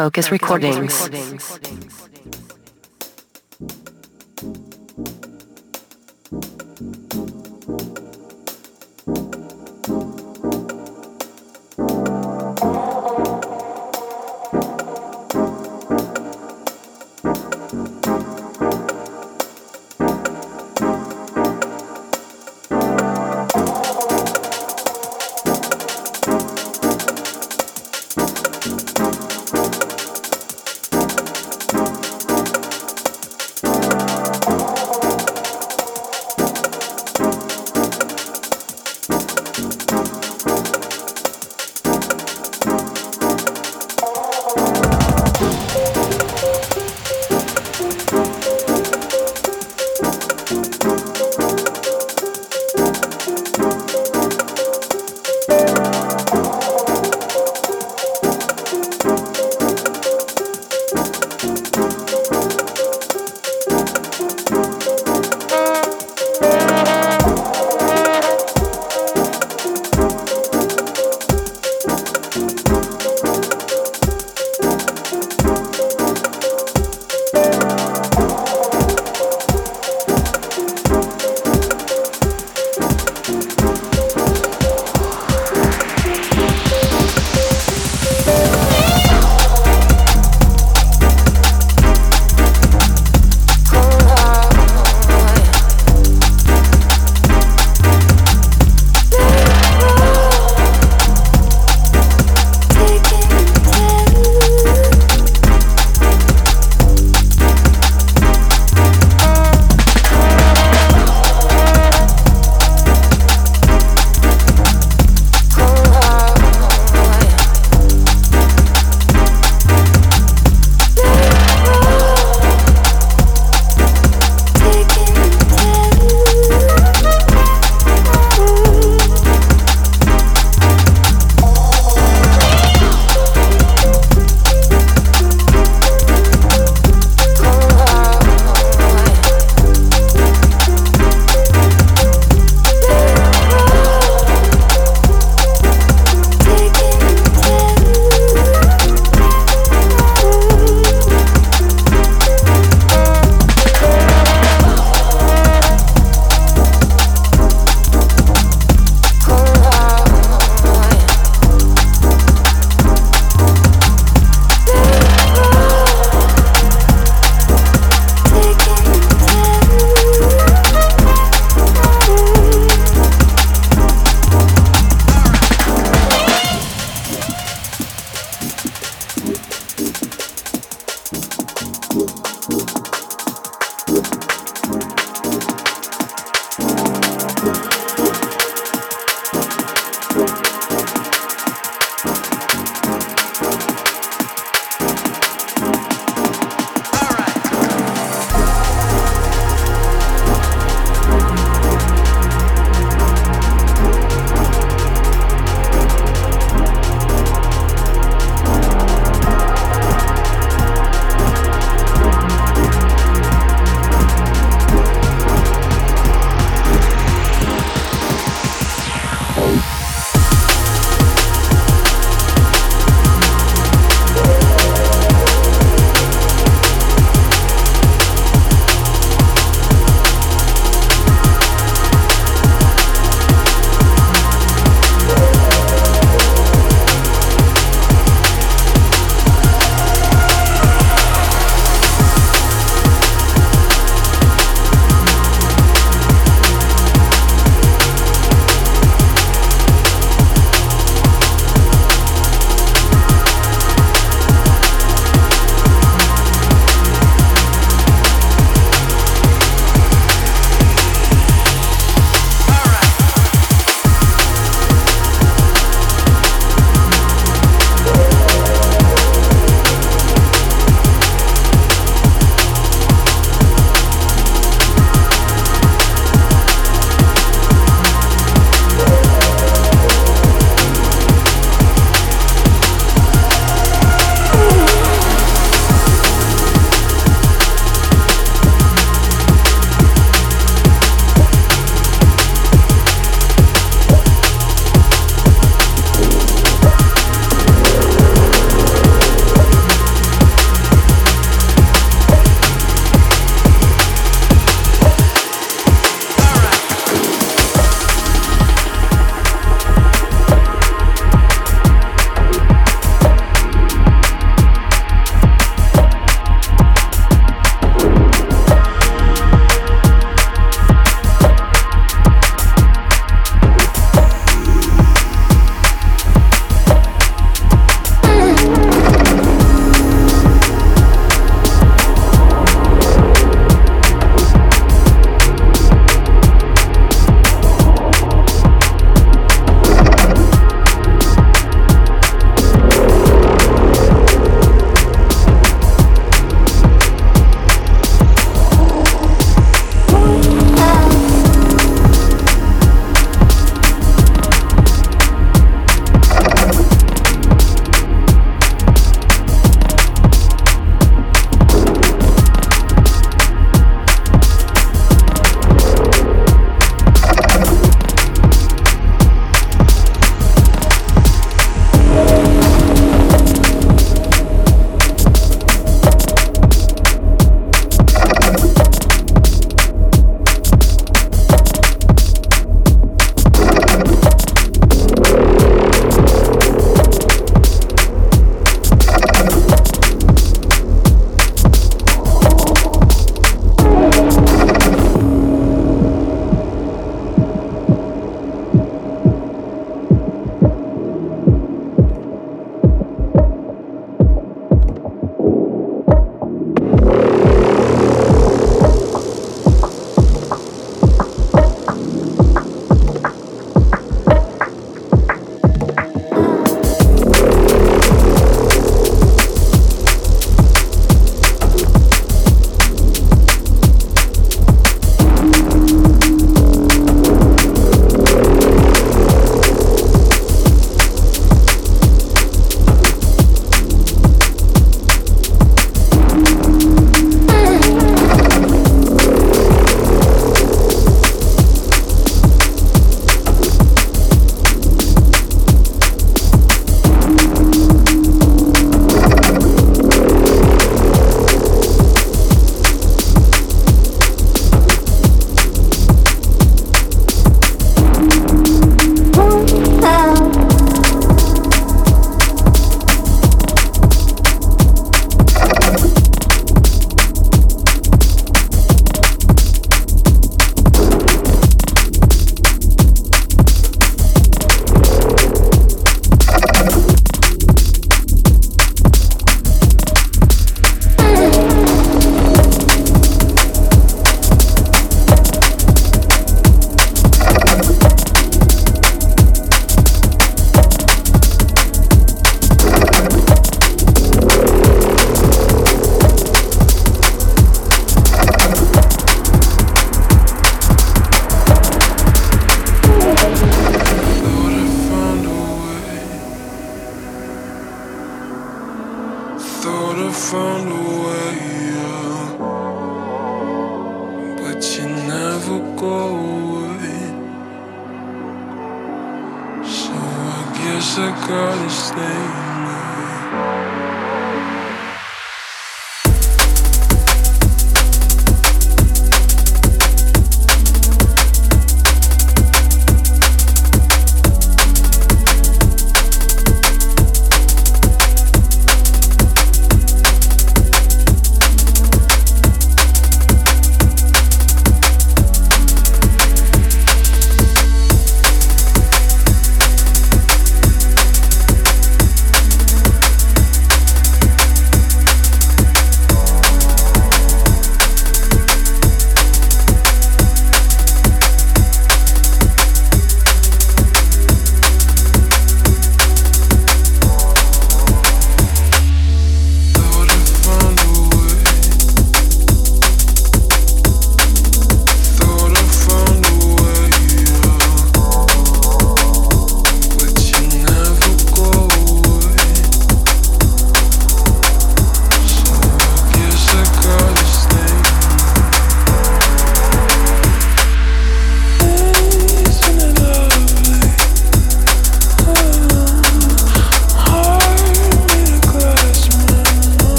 Focus Recordings.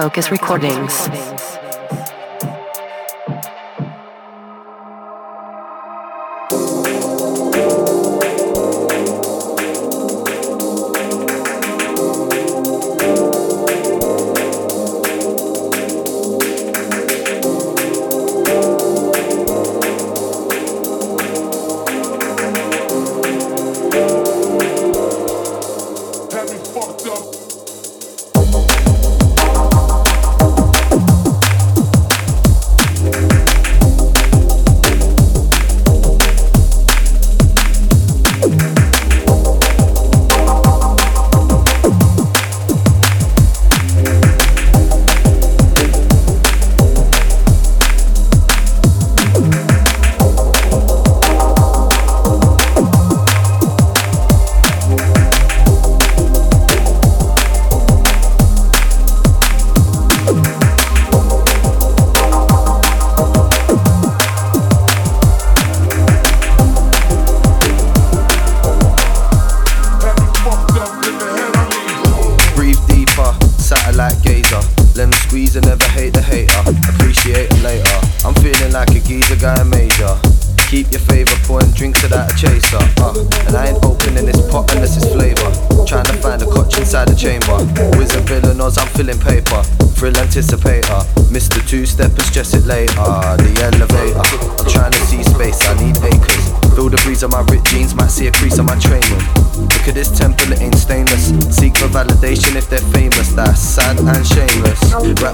Focus Recordings.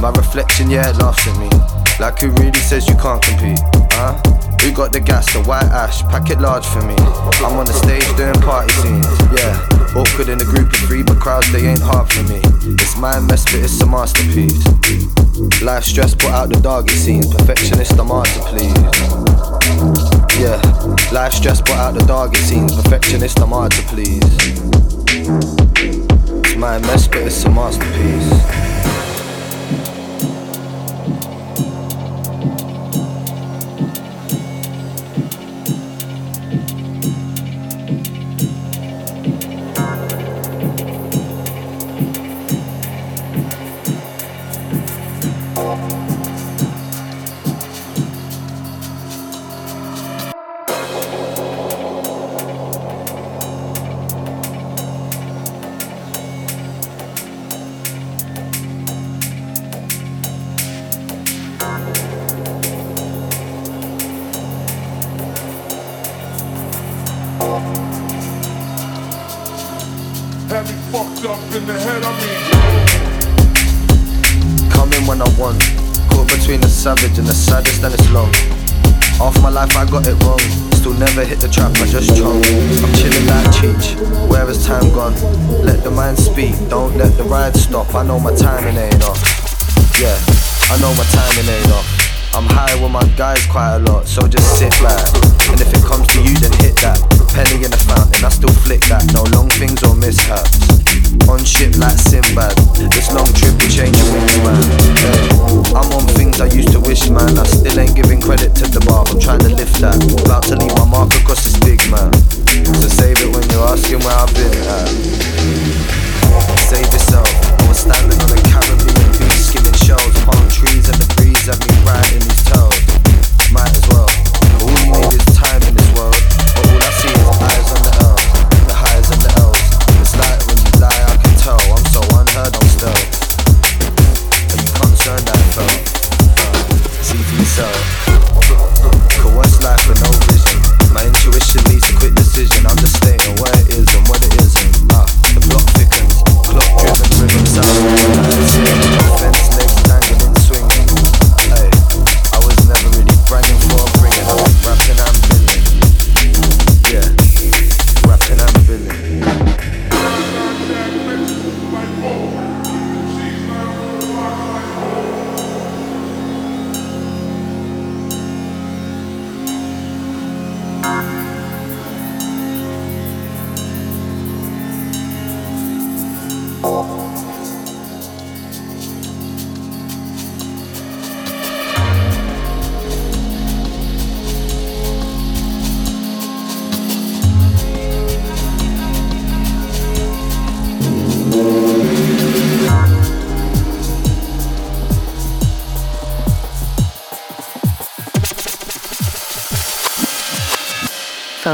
My reflection, yeah, it laughs at me. Like who really says you can't compete? Huh? Who got the gas, the white ash, pack it large for me. I'm on the stage doing party scenes, yeah. Awkward in a group of three, but crowds they ain't hard for me. It's my mess, but it's a masterpiece. Life stress, put out the doggy scenes. Perfectionist, I'm hard to please. Yeah, life stress put out the dog, it seems. Perfectionist, I'm hard to please. It's my mess, but it's a masterpiece. Like Sinbad. This long trip will change your wings, man. Yeah. I'm on things I used to wish, man. I still ain't giving credit to the bar. I'm trying to lift that. About to leave my mark across this big man. So save it when you're asking where I've been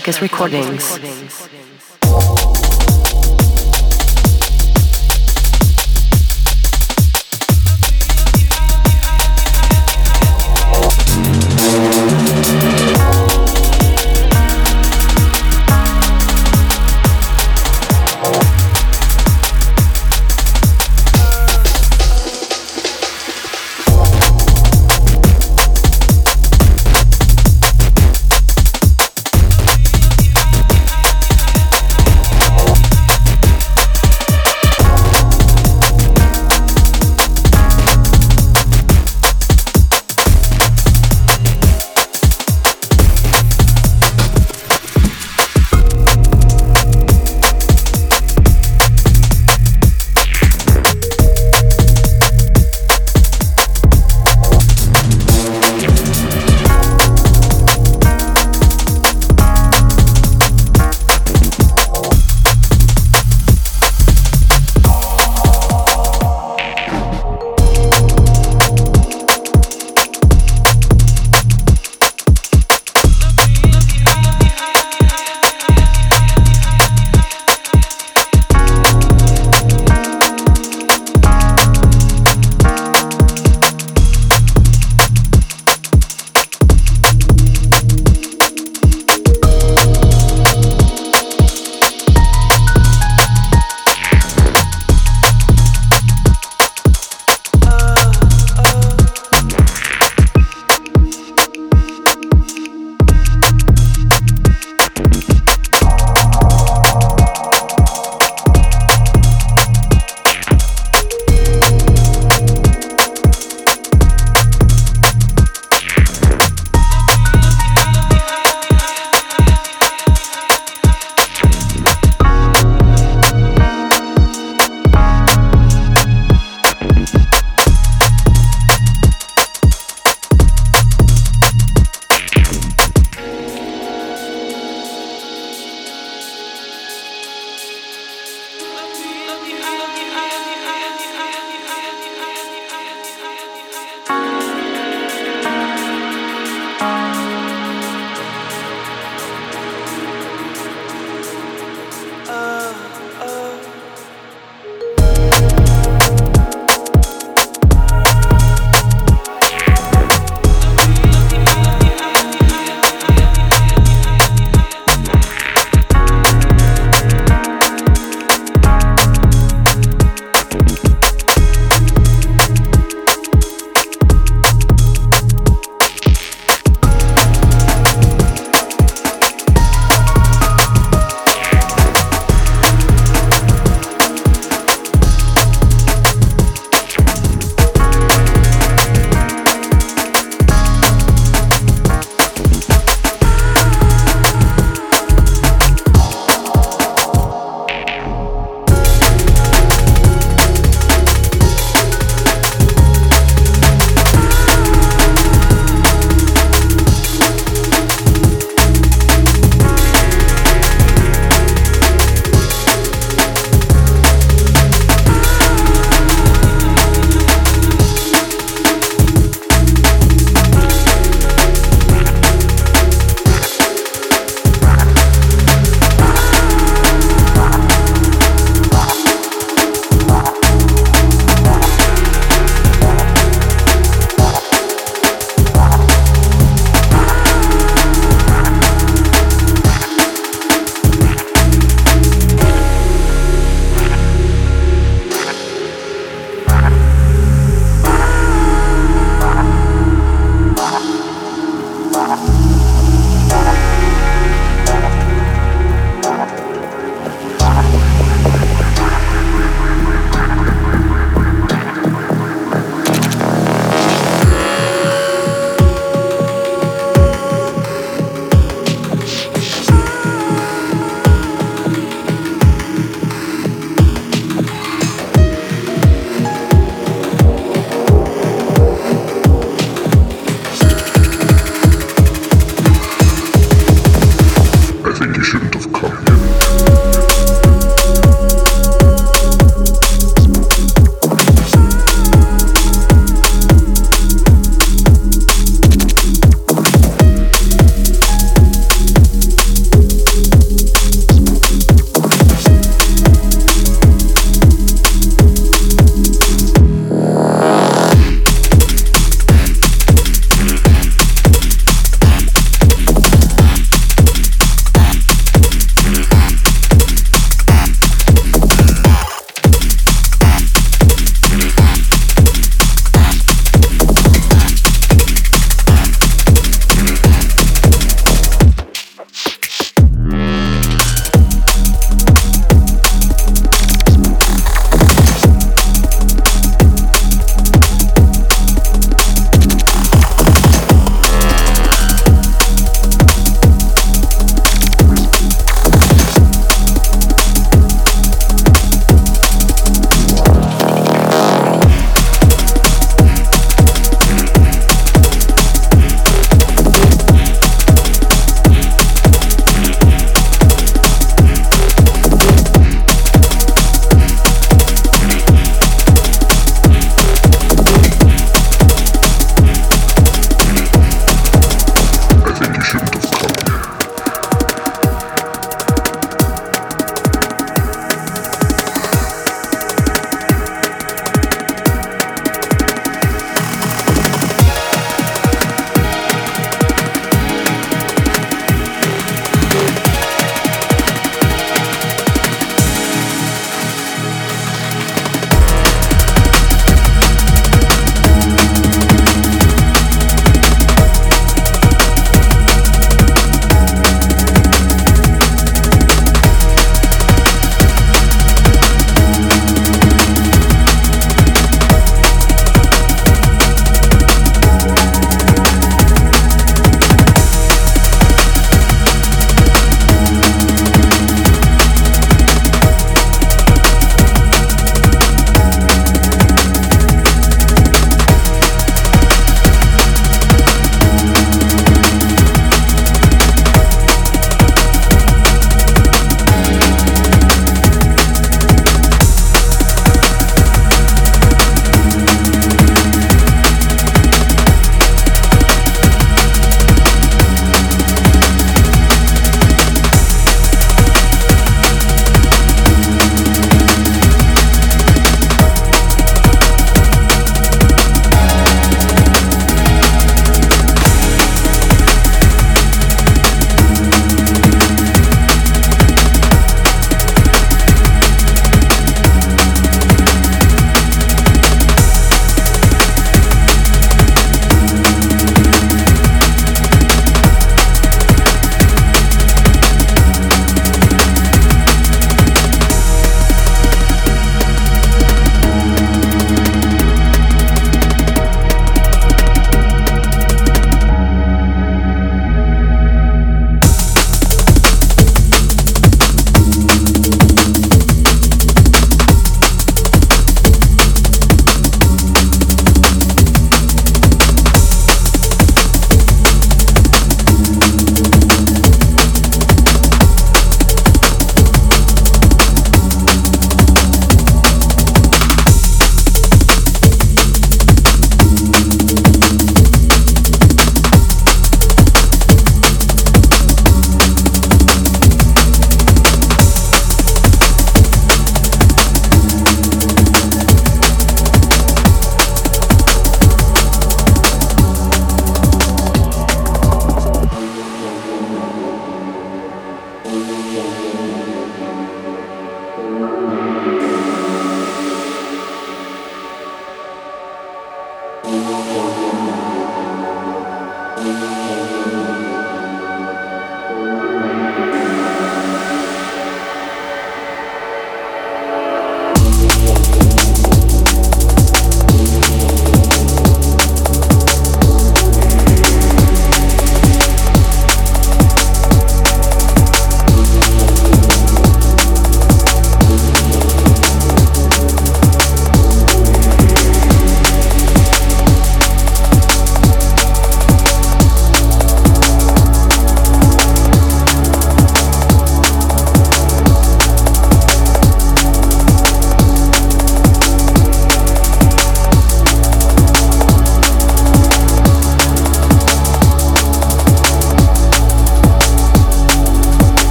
Focus Recordings.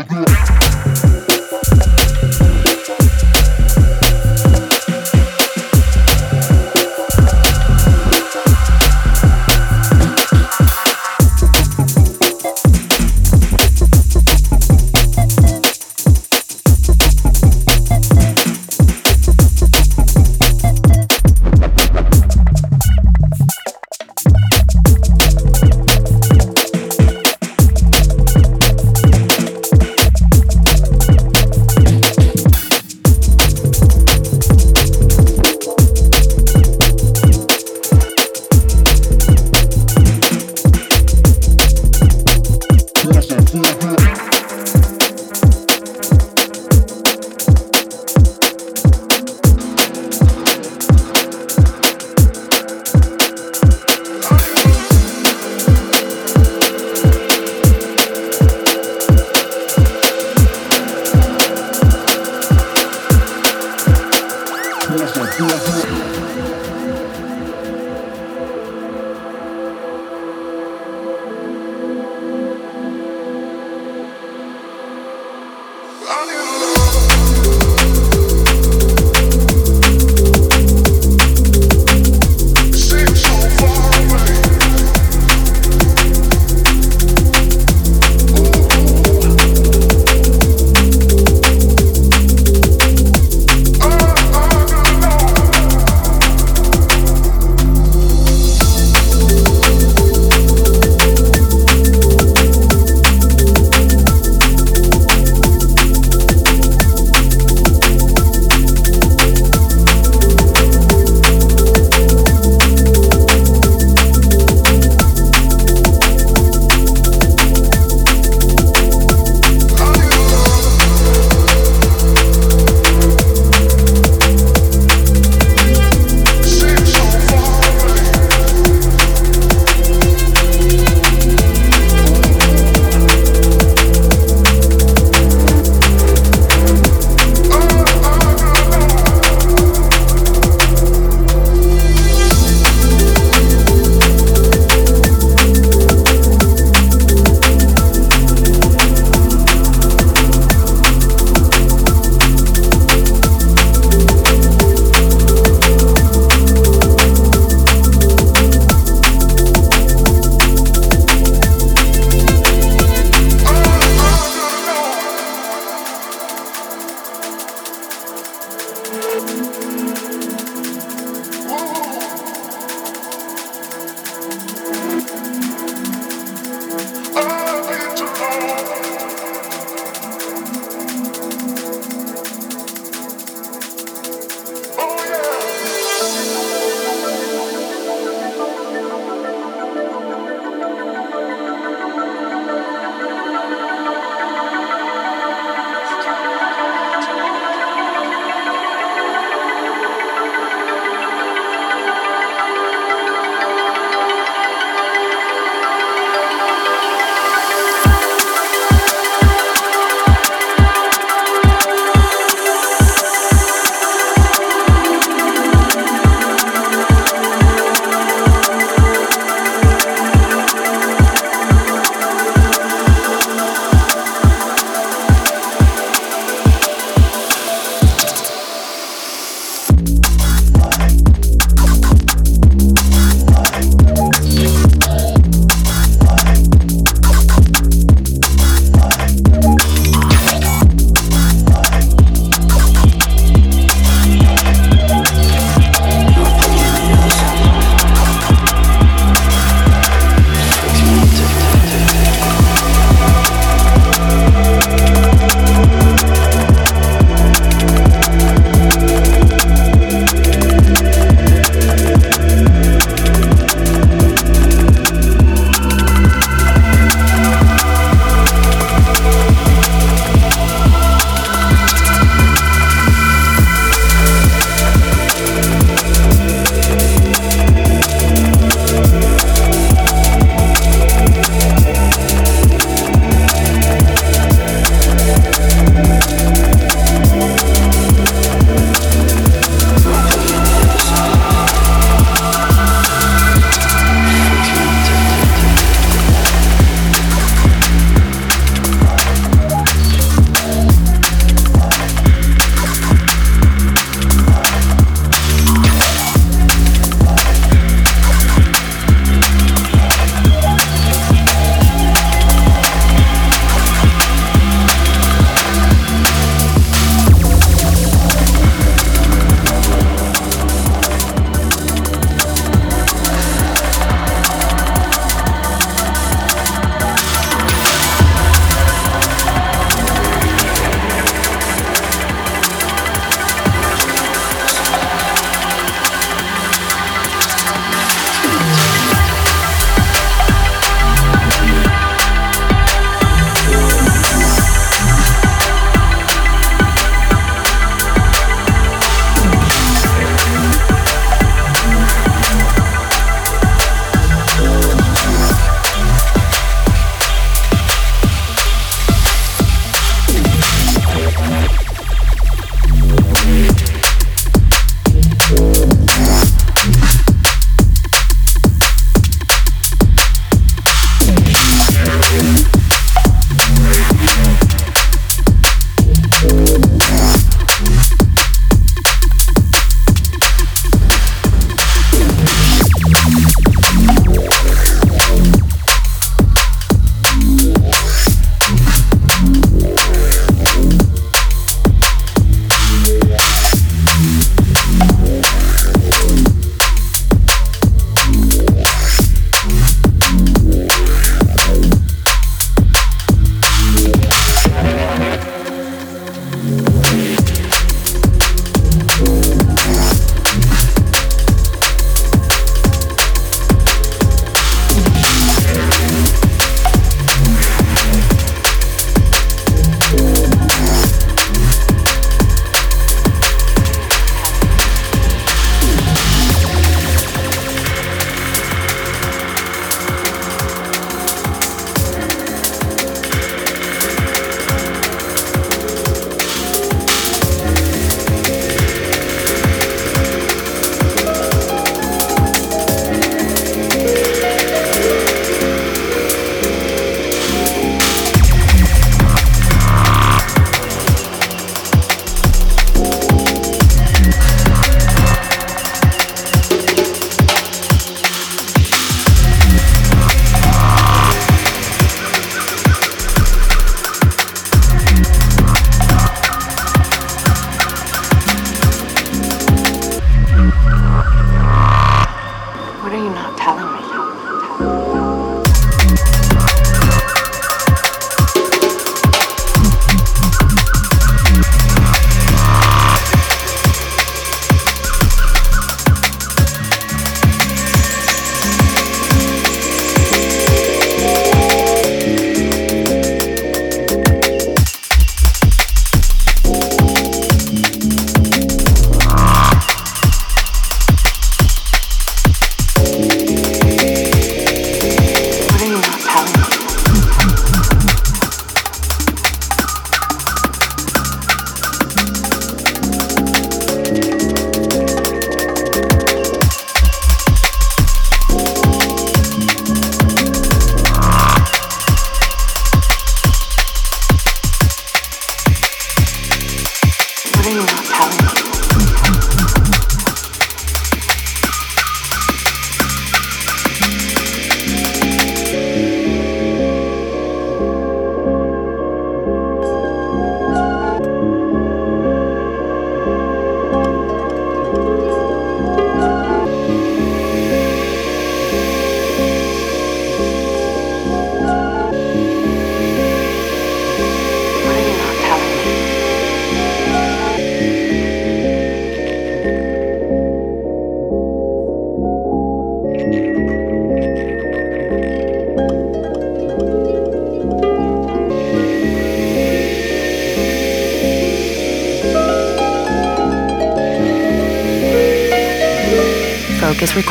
Thank you.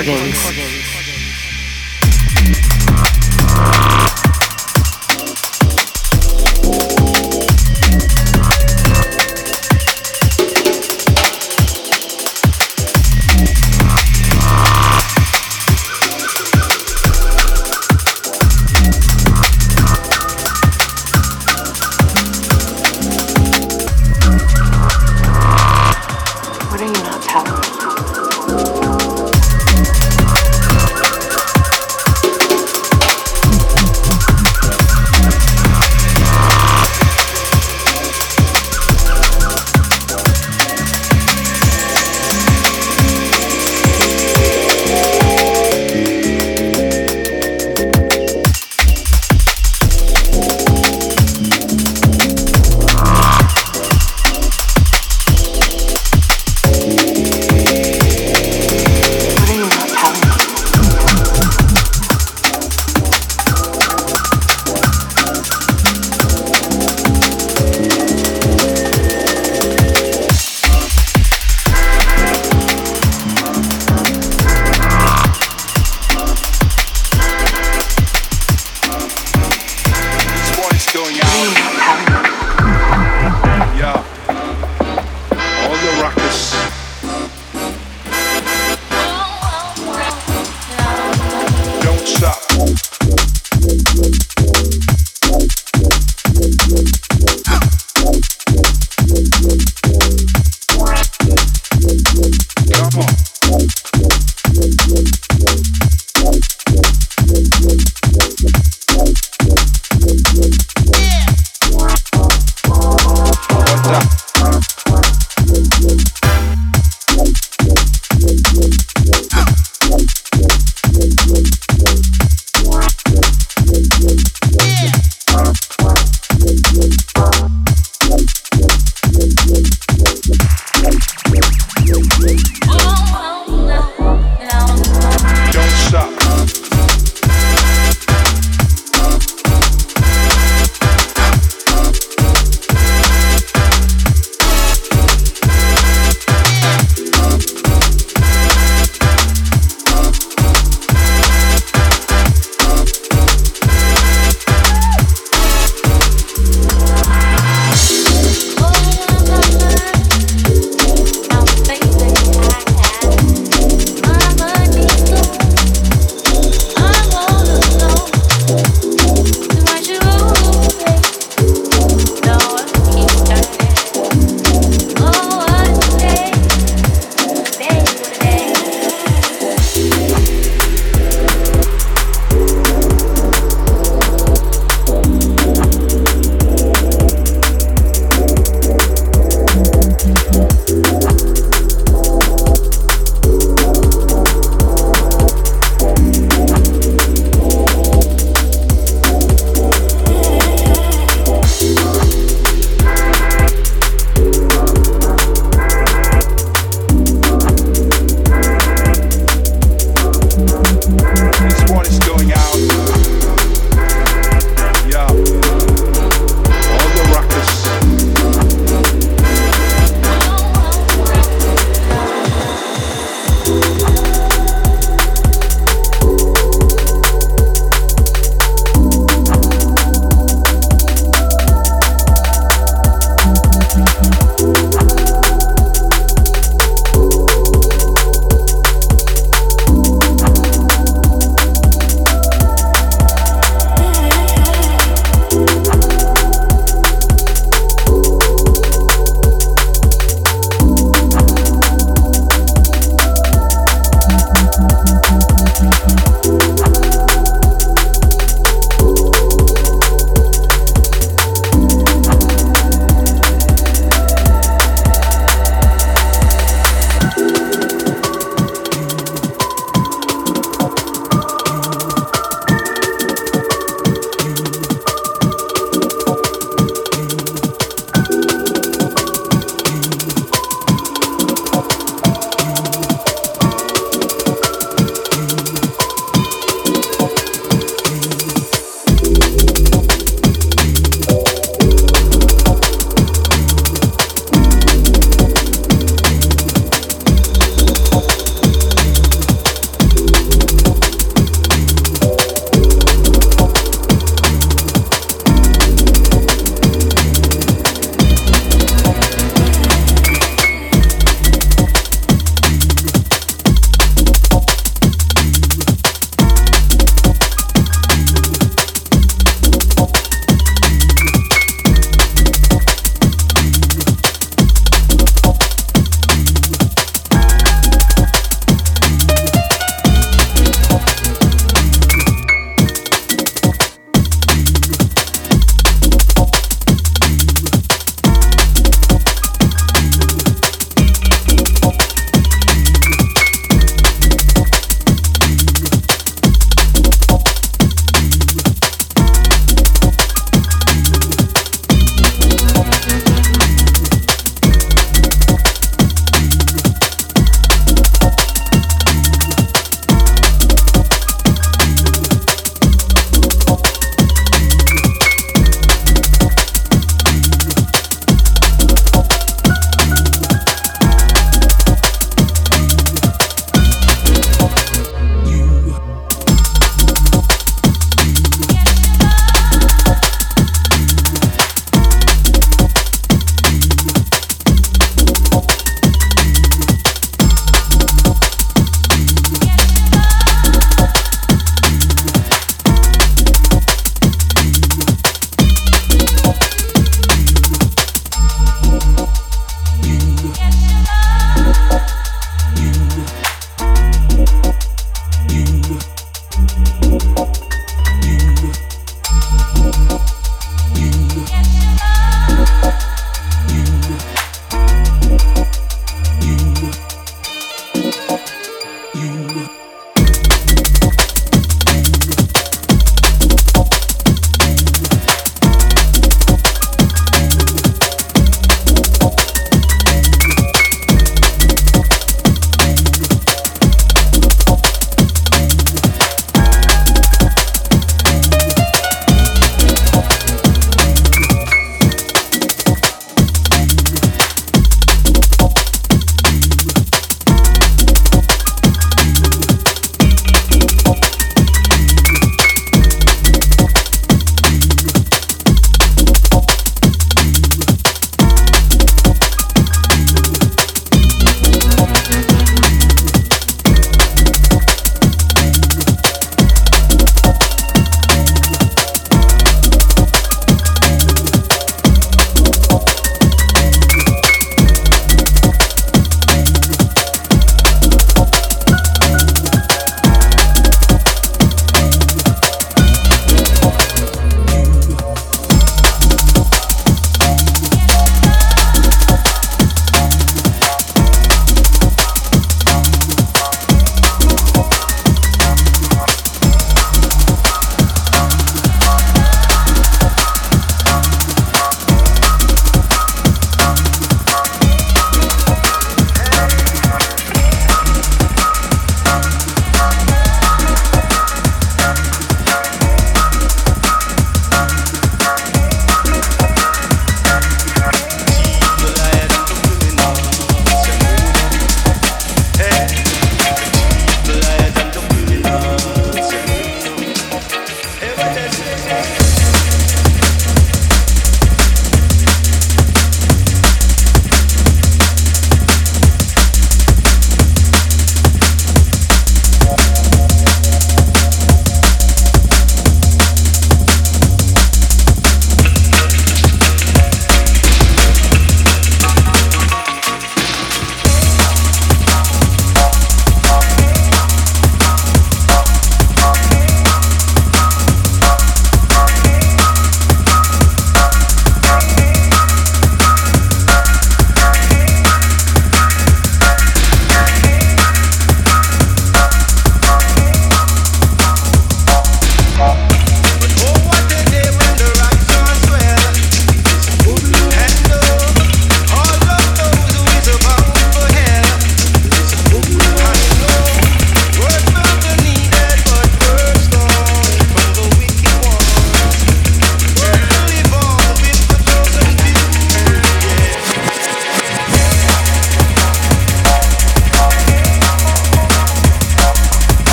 Recordings.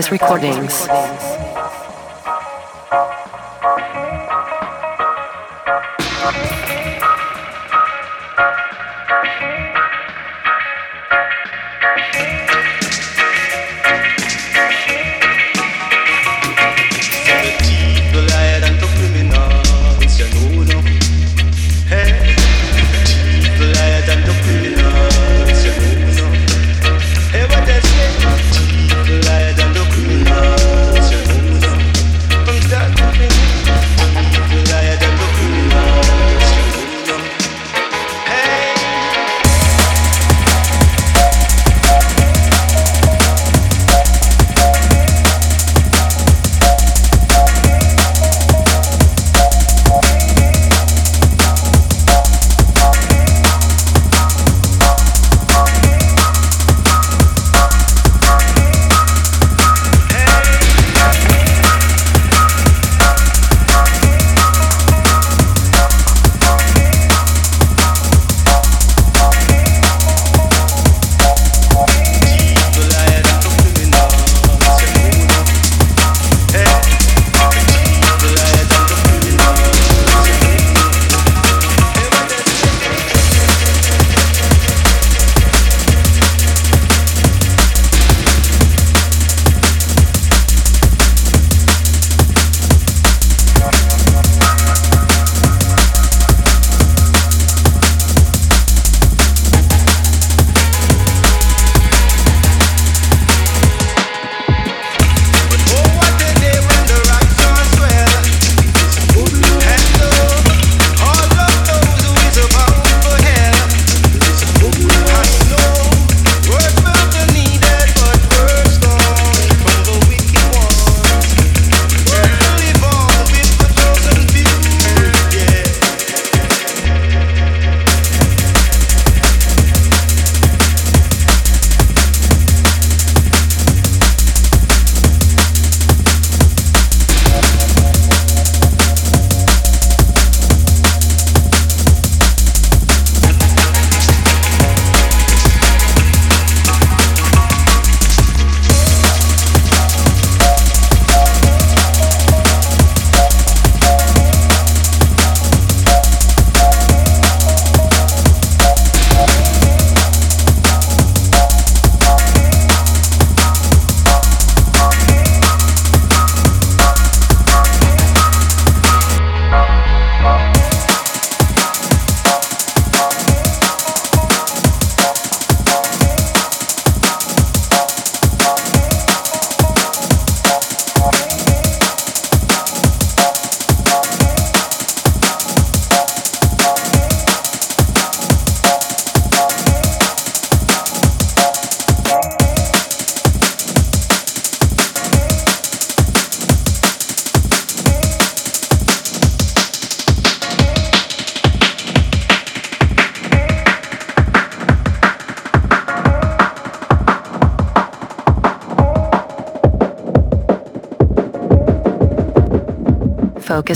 Focus Recordings.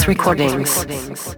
Focus Recordings.